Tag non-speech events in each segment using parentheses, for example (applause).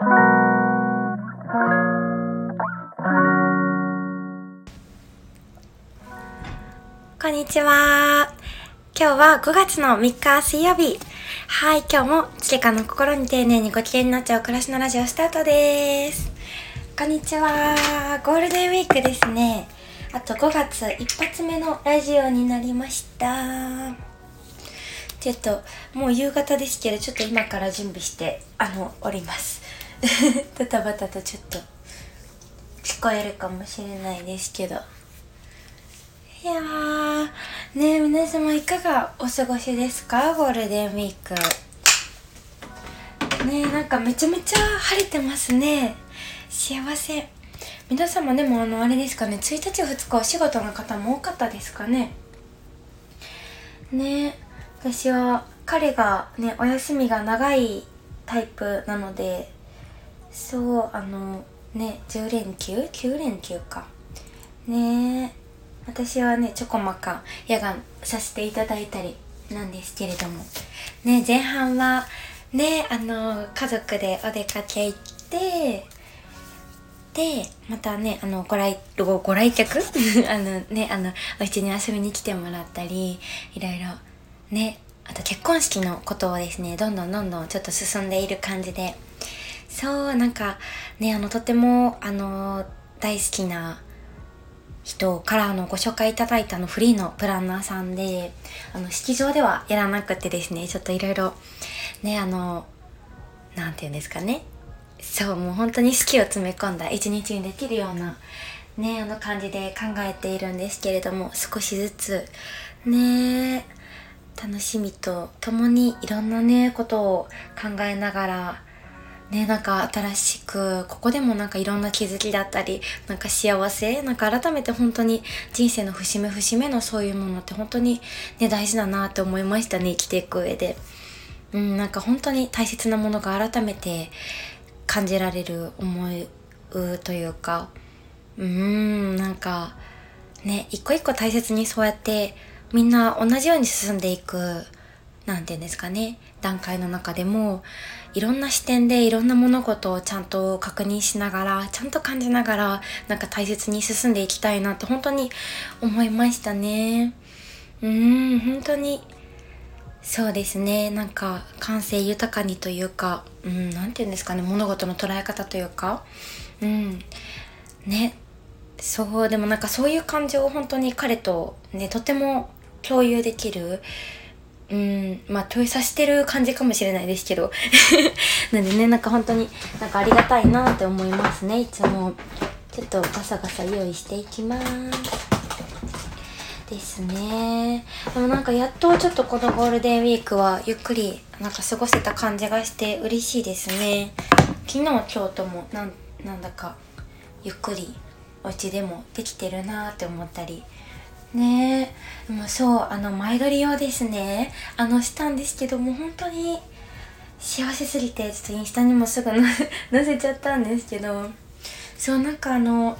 こんにちは。今日は5月の3日水曜日。はい、今日もチケカの心に丁寧にご機嫌になっちゃう暮らしのラジオスタートです。こんにちは。ゴールデンウィークですね。あと5月一発目のラジオになりました。ちょっと、もう夕方ですけど、ちょっと今から準備して、あの、おります。(laughs) ドタバタとちょっと、聞こえるかもしれないですけど。いやー、ねえ、皆様いかがお過ごしですか？ゴールデンウィーク。ねえ、なんかめちゃめちゃ晴れてますね。幸せ。皆様でもあの、あれですかね、1日2日お仕事の方も多かったですかね？ねえ、私は彼がね、お休みが長いタイプなので、そう、あの、ね、10連休 ?9 連休か。ねえ。私はねちょこまか夜間させていただいたりなんですけれどもね前半はねあの家族でお出かけ行ってでまたねあのご来ごご来客？(laughs) あのねあのお家に遊びに来てもらったりいろいろねあと結婚式のことをですねどんどんどんどんちょっと進んでいる感じでそうなんかねあのとてもあの大好きな人からあのご紹介いただいたのフリーのプランナーさんであの式場ではやらなくてですねちょっといろいろねあのなんて言うんですかね。そうもう本当に好きを詰め込んだ一日にできるようなねあの感じで考えているんですけれども少しずつね楽しみとともにいろんなねことを考えながらねなんか新しくここでもなんかいろんな気づきだったりなんか幸せなんか改めて本当に人生の節目節目のそういうものって本当にね大事だなって思いましたね生きていく上で。うんなんか本当に大切なものが改めて感じられる思うというか。うーんなんかね一個一個大切にそうやってみんな同じように進んでいくなんていうんですかね。段階の中でもいろんな視点でいろんな物事をちゃんと確認しながらちゃんと感じながらなんか大切に進んでいきたいなって本当に思いましたね。うん本当に。そうですね。なんか感性豊かにというかうん何て言うんですかね。物事の捉え方というか。うん。ね。そうでもなんかそういう感情を本当に彼とねとても共有できるうん、まあ、問いさしてる感じかもしれないですけど。(laughs) なんでね、なんか本当になんかありがたいなって思いますね、いつも。ちょっとガサガサ用意していきます。ですね。でもなんかやっとちょっとこのゴールデンウィークはゆっくりなんか過ごせた感じがして嬉しいですね。昨日、今日ともなんなんだかゆっくりお家でもできてるなーって思ったり。ねえ。でもそうあの前撮りをですね。あのしたんですけども本当に幸せすぎてちょっとインスタにもすぐ (laughs) 載せちゃったんですけどそうなんかあの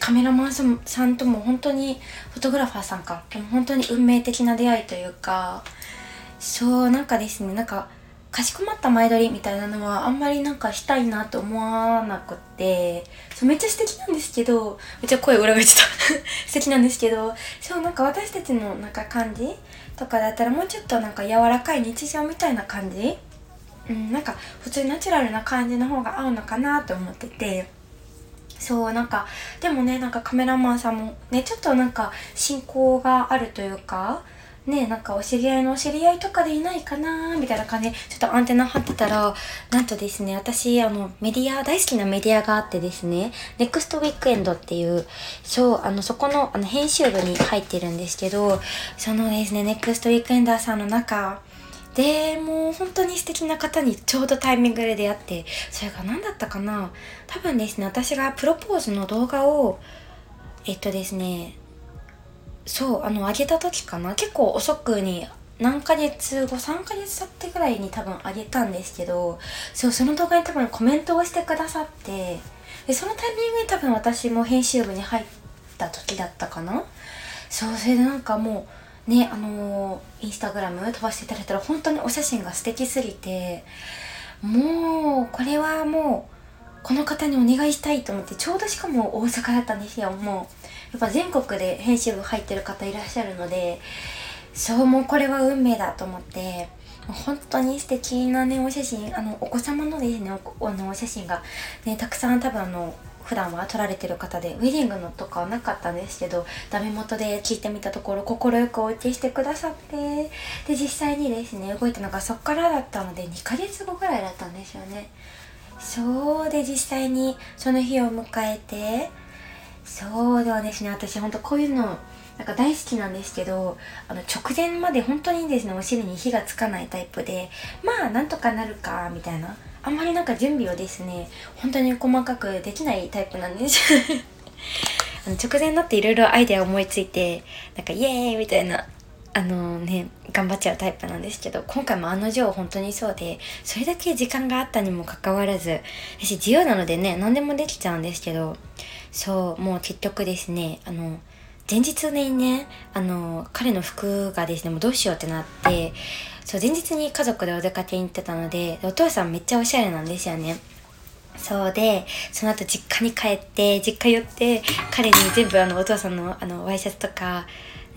カメラマンさんとも本当にフォトグラファーさんか。でも本当に運命的な出会いというかそうなんかですねなんかかしこまった前撮りみたいなのはあんまりなんかしたいなと思わなくてそうめっちゃ素敵なんですけどめっちゃ声裏返ってた。(laughs) 素敵なんですけどそうなんか私たちのなんか感じとかだったらもうちょっとなんか柔らかい日常みたいな感じ？うんなんか普通にナチュラルな感じの方が合うのかなと思ってて。そうなんかでもねなんかカメラマンさんもねちょっとなんか親交があるというかねなんかお知り合いのお知り合いとかでいないかなみたいな感じでちょっとアンテナ張ってたらなんとですね私あのメディア大好きなメディアがあってですねネクストウィークエンドっていうそうあのそこのあの編集部に入ってるんですけどそのですねネクストウィークエンダーさんの中でもう本当に素敵な方にちょうどタイミングで出会ってそれが何だったかな多分ですね私がプロポーズの動画をえっとですねそうあの上げた時かな。結構遅くに何ヶ月後3ヶ月経ってぐらいに多分上げたんですけどそうその動画に多分コメントをしてくださってでそのタイミングに多分私も編集部に入った時だったかな。そうそれでなんかもうねあのーインスタグラム飛ばしていただいたら本当にお写真が素敵すぎてもうこれはもうこの方にお願いしたいと思ってちょうどしかも大阪だったんですよ。もうやっぱ全国で編集部入ってる方いらっしゃるのでそうもうこれは運命だと思って本当に素敵なねお写真あのお子様のですねおのお写真がねたくさん多分あの普段は撮られてる方でウェディングのとかはなかったんですけどダメ元で聞いてみたところ快くお受けしてくださってで実際にですね動いたのがそっからだったので2ヶ月後ぐらいだったんですよね。そうで実際にその日を迎えてそうではですね私ほんとこういうのなんか大好きなんですけどあの直前まで本当にですねお尻に火がつかないタイプでまあなんとかなるかみたいなあんまりなんか準備をですね本当に細かくできないタイプなんです。(laughs) あの直前になっていろいろアイデア思いついてなんかイエーイみたいなあのね頑張っちゃうタイプなんですけど今回も案の定本当にそうでそれだけ時間があったにもかかわらず私自由なのでね何でもできちゃうんですけどそうもう結局ですねあの前日にねあの彼の服がですねもうどうしようってなってそう前日に家族でお出かけに行ってたのでお父さんめっちゃおしゃれなんですよね。そうでその後実家に帰って実家寄って彼に全部あのお父さんのあのワイシャツとか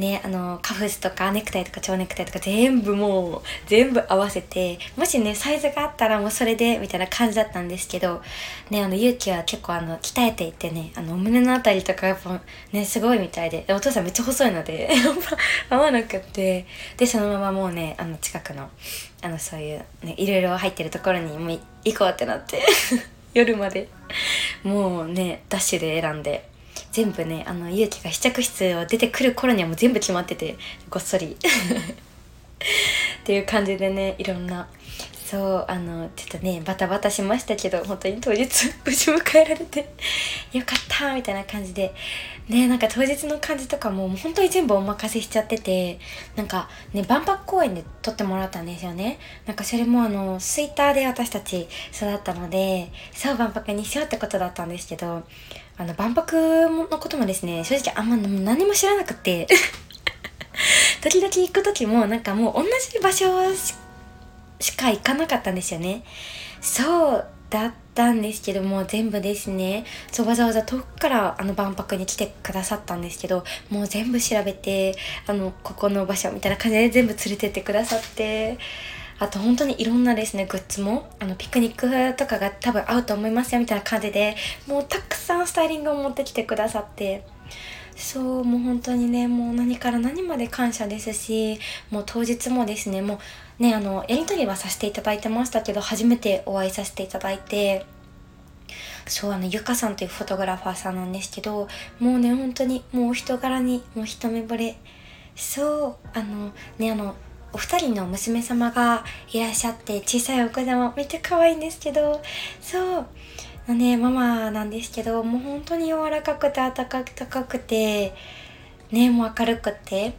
ね、あの、カフスとかネクタイとか蝶ネクタイとか全部もう、全部合わせて、もしね、サイズがあったらもうそれで、みたいな感じだったんですけど、ね、あの、勇気は結構あの、鍛えていてね、あの、お胸のあたりとかやっぱね、すごいみたいで、お父さんめっちゃ細いので、(laughs) 合わなくって、で、そのままもうね、あの、近くの、あの、そういう、ね、いろいろ入ってるところにも行こうってなって (laughs) 夜まで、もうね、ダッシュで選んで、全部ねあの勇気が試着室を出てくる頃にはもう全部決まっててごっそり。(laughs) っていう感じでねいろんな。そうあのちょっとねバタバタしましたけど本当に当日無事迎えられてよかったみたいな感じで。ねなんか当日の感じとかももう本当に全部お任せしちゃっててなんかね万博公園で撮ってもらったんですよね。なんかそれもあのスイッターで私たち育ったのでそう万博にしようってことだったんですけどあの万博のこともですね正直あんま何も知らなくて。(laughs) 時々行く時もなんかもう同じ場所しか行かなかったんですよね。そうだったんですけども全部ですねそうわざわざ遠くからあの万博に来てくださったんですけどもう全部調べてあのここの場所みたいな感じで全部連れてってくださって。あと本当にいろんなですねグッズもあのピクニックとかが多分合うと思いますよみたいな感じでもうたくさんスタイリングを持ってきてくださって。そうもう本当にねもう何から何まで感謝ですしもう当日もですねもうねあのやり取りはさせていただいてましたけど初めてお会いさせていただいて。そうあのゆかさんというフォトグラファーさんなんですけどもうね本当にもうお人柄にもう一目惚れ。そうあのねあのお二人の娘様がいらっしゃって小さいお子様めっちゃ可愛いんですけどそうのねママなんですけどもう本当に柔らかくて温かくてねもう明るくて。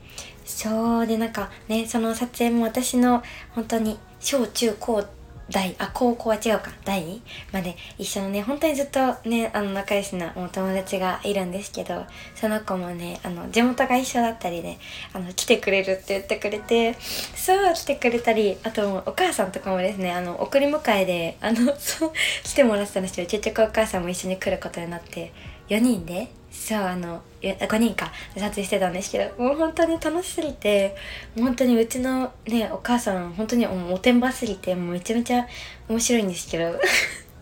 そうでなんかねその撮影も私の本当に小中高大あ高校は違うか。大まで一緒のね本当にずっとねあの仲良しなお友達がいるんですけどその子もねあの地元が一緒だったり、ね、あの来てくれるって言ってくれてそう来てくれたりあともお母さんとかもですねあの送り迎えであのそう来てもらってたんですけど結局お母さんも一緒に来ることになって4人でそうあの5人か撮影してたんですけどもう本当に楽しすぎて本当にうちのねお母さん本当におてんばすぎてもうめちゃめちゃ面白いんですけど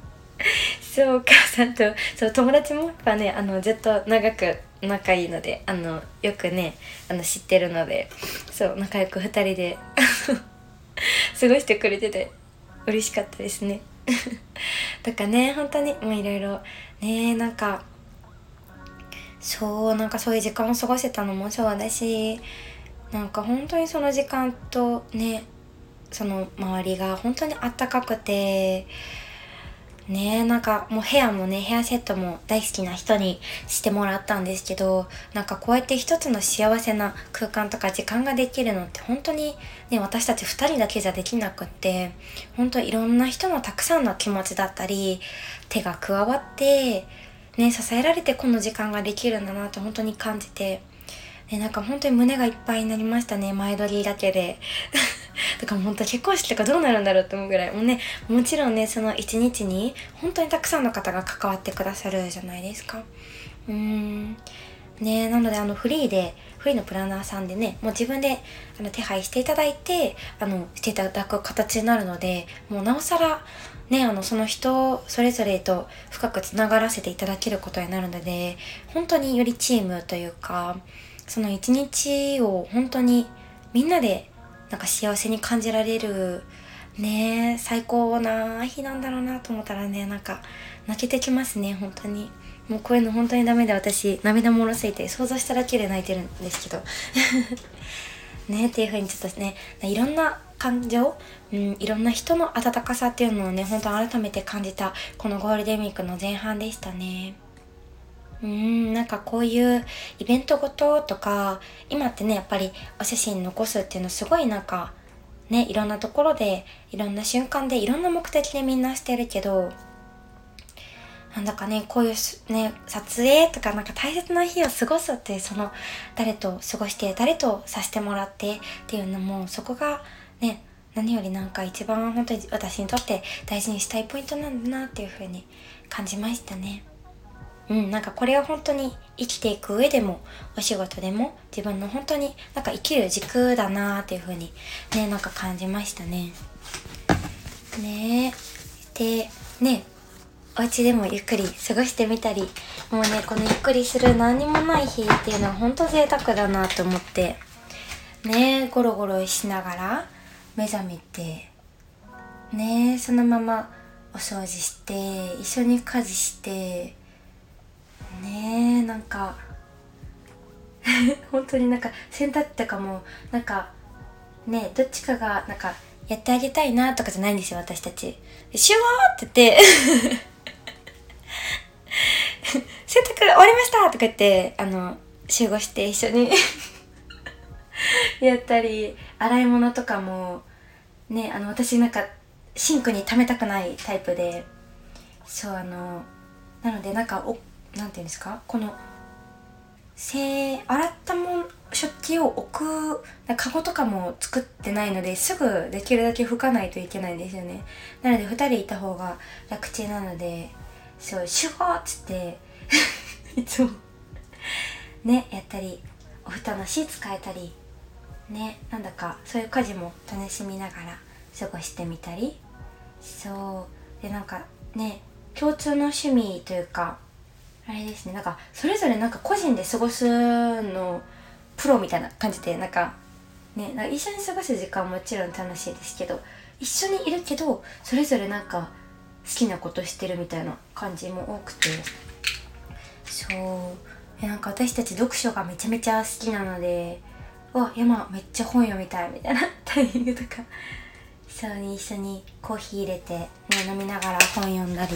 (laughs) そうお母さんとそう友達もやっぱねあのずっと長く仲いいのであのよくねあの知ってるのでそう仲良く2人で (laughs) 過ごしてくれてて嬉しかったですね。(laughs) とかね本当にもういろいろねなんかそうなんかそういう時間を過ごせたのもそうだしなんか本当にその時間とねその周りが本当にあったかくてねなんかもう部屋もねヘアセットも大好きな人にしてもらったんですけどなんかこうやって一つの幸せな空間とか時間ができるのって本当にね私たち2人だけじゃできなくって本当いろんな人のたくさんの気持ちだったり手が加わってね、支えられてこの時間ができるんだなって本当に感じて、ね、なんか本当に胸がいっぱいになりましたね、前撮りだけで。(laughs) だから本当結婚式とかどうなるんだろうって思うぐらいもうねもちろんねその一日に本当にたくさんの方が関わってくださるじゃないですか。うーん。ねなのであのフリーでフリーのプランナーさんでねもう自分であの手配していただいてあのしていただく形になるのでもうなおさらねあのその人それぞれと深くつながらせていただけることになるので本当によりチームというかその一日を本当にみんなでなんか幸せに感じられるね最高な日なんだろうなと思ったらねなんか泣けてきますね本当に。もうこういうの本当にダメで私涙もろすぎて想像しただけで泣いてるんですけど。(laughs) ねっていう風にちょっとねいろんな感情、うん、いろんな人の温かさっていうのをね本当改めて感じたこのゴールデンウィークの前半でしたね。うんなんかこういうイベントごととか今ってねやっぱりお写真残すっていうのすごいなんかねいろんなところでいろんな瞬間でいろんな目的でみんなしてるけどなんだかねこういうね撮影とかなんか大切な日を過ごすっていうその誰と過ごして誰とさせてもらってっていうのもそこがね何よりなんか一番本当に私にとって大事にしたいポイントなんだなっていうふうに感じましたね。うん、なんかこれは本当に生きていく上でもお仕事でも自分の本当になんか生きる軸だなっていう風にねなんか感じましたね。ねでねお家でもゆっくり過ごしてみたりもうねこのゆっくりする何にもない日っていうのは本当贅沢だなと思ってねゴロゴロしながら目覚めてねそのままお掃除して一緒に家事してねえなんか (laughs) 本当になんか洗濯とかもなんかねどっちかがなんかやってあげたいなとかじゃないんですよ私たち「シュワー!」って言って (laughs) 洗濯終わりましたとか言ってあの集合して一緒に (laughs) やったり洗い物とかもねあの私なんかシンクに溜めたくないタイプで。そうあのなのでなんかおなんていうんですか？この洗ったもん食器を置くカゴとかも作ってないのですぐできるだけ拭かないといけないんですよね。なので2人いた方が楽ちんなのでそうシュゴーっつって (laughs) いつもねやったりお布団のシーツ変えたりねなんだかそういう家事も楽しみながら過ごしてみたり。そう。でなんかね共通の趣味というかあれですねなんかそれぞれなんか個人で過ごすのプロみたいな感じでなんかねなんか一緒に過ごす時間ももちろん楽しいですけど一緒にいるけどそれぞれなんか好きなことしてるみたいな感じも多くて。そう。なんか私たち読書がめちゃめちゃ好きなのでわ山めっちゃ本読みたいみたいな (laughs) タイミングとか。そうに一緒にコーヒー入れて、ね、飲みながら本読んだり。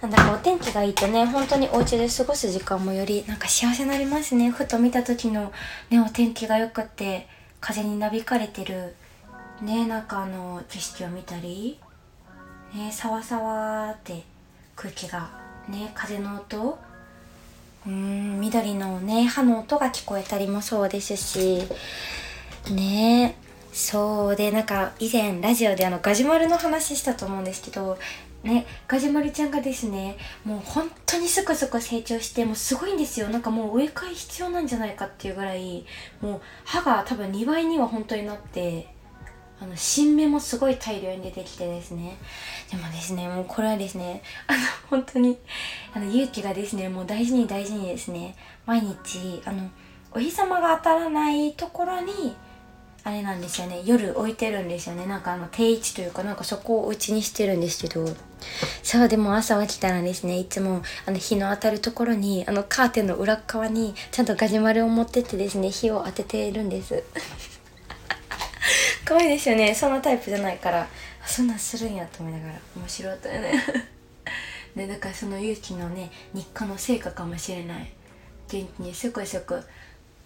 なんだかお天気がいいとね本当にお家で過ごす時間もよりなんか幸せになりますね。ふと見た時のねお天気がよくて風になびかれてる。ねなんかあの景色を見たり。ねさわさわって空気がね風の音うん緑のね葉の音が聞こえたりもそうですし。ねそうでなんか以前ラジオであのガジュマルの話したと思うんですけどねガジュマルちゃんがですねもう本当にすくすく成長してもうすごいんですよ。なんかもう植え替え必要なんじゃないかっていうぐらいもう歯が多分2倍には本当になってあの新芽もすごい大量に出てきてですね。でもですねもうこれはですねあの本当にあの勇気がですねもう大事に大事にですね毎日あのお日様が当たらないところにあれなんですよね夜置いてるんですよね。なんかあの定位置というかなんかそこをうちにしてるんですけど。そうでも朝起きたらですねいつもあの日の当たるところにあのカーテンの裏側にちゃんとガジュマルを持ってってですね火を当てているんです。(laughs) 可愛いですよね。そんなタイプじゃないから。そんなんするんやと思いながら。面白かったよね。(laughs) でだからその勇気のね日課の成果かもしれない。元気にすくすく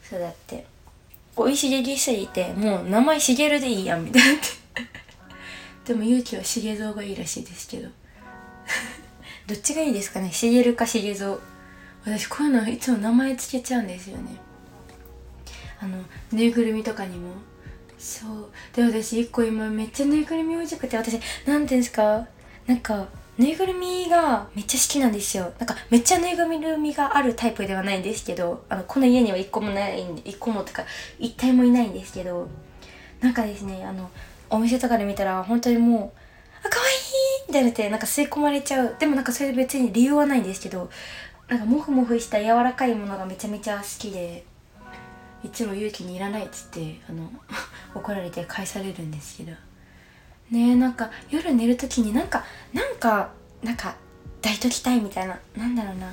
育って。生い茂りすぎてもう名前しげるでいいやんみたいな。(laughs) でも勇気はしげぞうがいいらしいですけど。どっちがいいですかね？しげるかしげぞう私こういうのいつも名前つけちゃうんですよね。あのぬいぐるみとかにも。そう。で私一個今めっちゃぬいぐるみ欲しくて私なんていうんですか？なんかぬいぐるみがめっちゃ好きなんですよ。なんかめっちゃぬいぐるみがあるタイプではないんですけどあのこの家には一個もないんで一個もってか一体もいないんですけどなんかですねあのお店とかで見たら本当にもう「あ可愛いみたいなってなんか吸い込まれちゃう。でもなんかそれ別に理由はないんですけどなんかモフモフした柔らかいものがめちゃめちゃ好きで。いつも勇気にいらないっつってあの (laughs) 怒られて返されるんですけど。ねえなんか夜寝る時になんかなんかなんか抱いときたいみたいななんだろうな。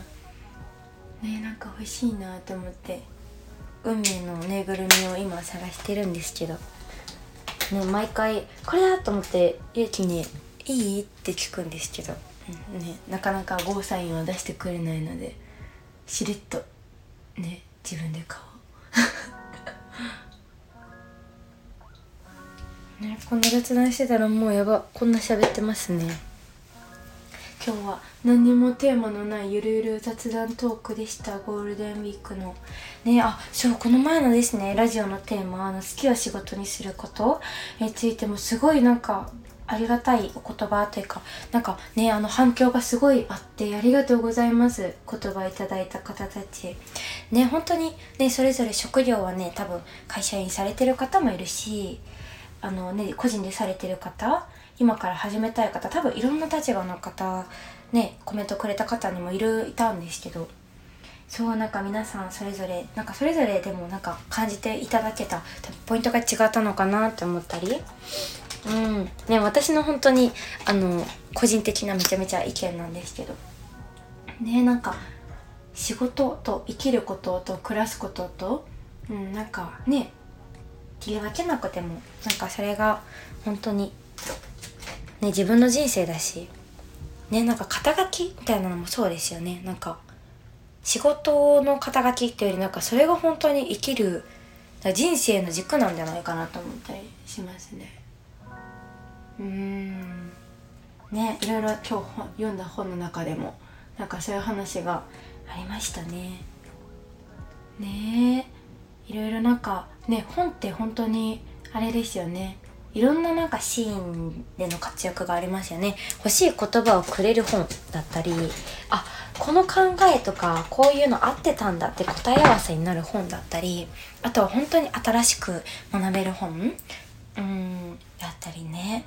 ねなんか欲しいなと思って運命のぬいぐるみを今探してるんですけど。ね毎回これだと思って勇気に「いい?」って聞くんですけど、ねなかなかゴーサインは出してくれないのでしれっとね自分で買おう。ねこんな雑談してたらもうやばこんな喋ってますね。今日は何にもテーマのないゆるゆる雑談トークでした。ゴールデンウィークの。ねあそうこの前のですねラジオのテーマ「あの好きを仕事にすること」についてもすごいなんかありがたいお言葉というかなんかねあの反響がすごいあってありがとうございます。言葉いただいた方たち。ね本当にねそれぞれ職業はね多分会社員されてる方もいるしあのね個人でされてる方今から始めたい方多分いろんな立場の方ねコメントくれた方にもいるいたんですけどそうなんか皆さんそれぞれなんかそれぞれでもなんか感じていただけたポイントが違ったのかなって思ったりうん。ね私の本当にあの個人的なめちゃめちゃ意見なんですけどねなんか仕事と生きることと暮らすことと、うん、なんかね切り分けなくてもなんかそれが本当にね自分の人生だしねなんか肩書きみたいなのもそうですよね。なんか仕事の肩書きっていうよりなんかそれが本当に生きる人生の軸なんじゃないかなと思ったりしますね。うん。ねいろいろ今日読んだ本の中でもなんかそういう話がありましたね。ねえいろいろなんかね本って本当にあれですよね。いろんななんかシーンでの活躍がありますよね。欲しい言葉をくれる本だったりあこの考えとかこういうの合ってたんだって答え合わせになる本だったりあとは本当に新しく学べる本うんだったりね。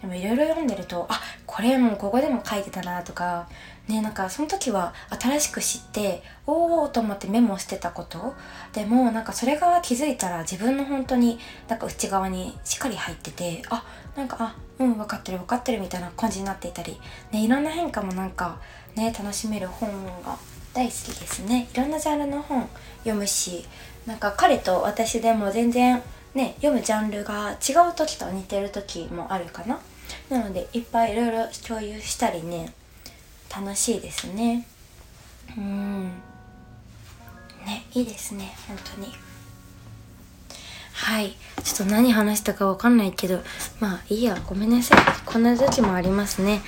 でもいろいろ読んでるとあこれもここでも書いてたなとかねなんかその時は新しく知っておおと思ってメモしてたことでもなんかそれが気づいたら自分の本当になんか内側にしっかり入っててあなんかあうん分かってる分かってるみたいな感じになっていたりねいろんな変化もなんかね楽しめる本が大好きですね。いろんなジャンルの本読むしなんか彼と私でも全然ね読むジャンルが違う時と似てる時もあるかな。なのでいっぱいいろいろ共有したりね楽しいですね。うん。ねいいですね本当に。はい。ちょっと何話したかわかんないけどまあいいや。ごめんなさい。こんな時もありますね。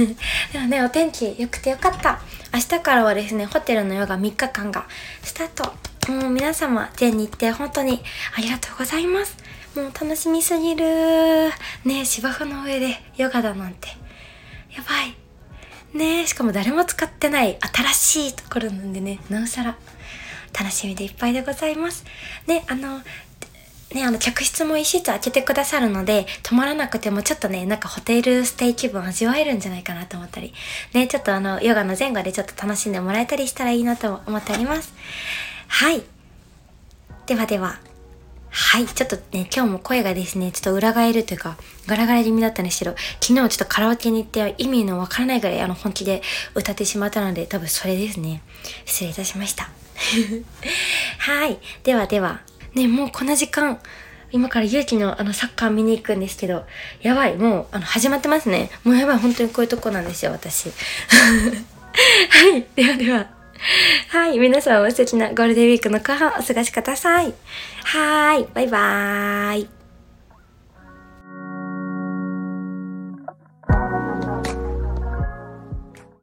(laughs) でもねお天気良くてよかった。明日からはですねホテルのヨガ3日間がスタート。もう皆様全日程本当にありがとうございます。もう楽しみすぎるねえ芝生の上でヨガだなんて。やばい。ねえしかも誰も使ってない新しいところなんでね。なおさら。楽しみでいっぱいでございます。ねあのね、あの、客室も一室開けてくださるので、泊まらなくてもちょっとね、なんかホテルステイ気分味わえるんじゃないかなと思ったり、ね、ちょっとあの、ヨガの前後でちょっと楽しんでもらえたりしたらいいなと思っております。はい。ではでは、はい、ちょっとね、今日も声がですね、ちょっと裏返るというか、ガラガラ気味だったんですけど、昨日ちょっとカラオケに行って意味のわからないぐらいあの本気で歌ってしまったので、多分それですね。失礼いたしました。(laughs) はい。ではでは、ね、もうこの時間、今から勇気のあのサッカー見に行くんですけど、やばい、もうあの始まってますね。もうやばい、本当にこういうとこなんですよ、私。(laughs) はい。ではでは。(laughs) はい。皆さんも素敵なゴールデンウィークの後半お過ごしください。はーい。バイバーイ。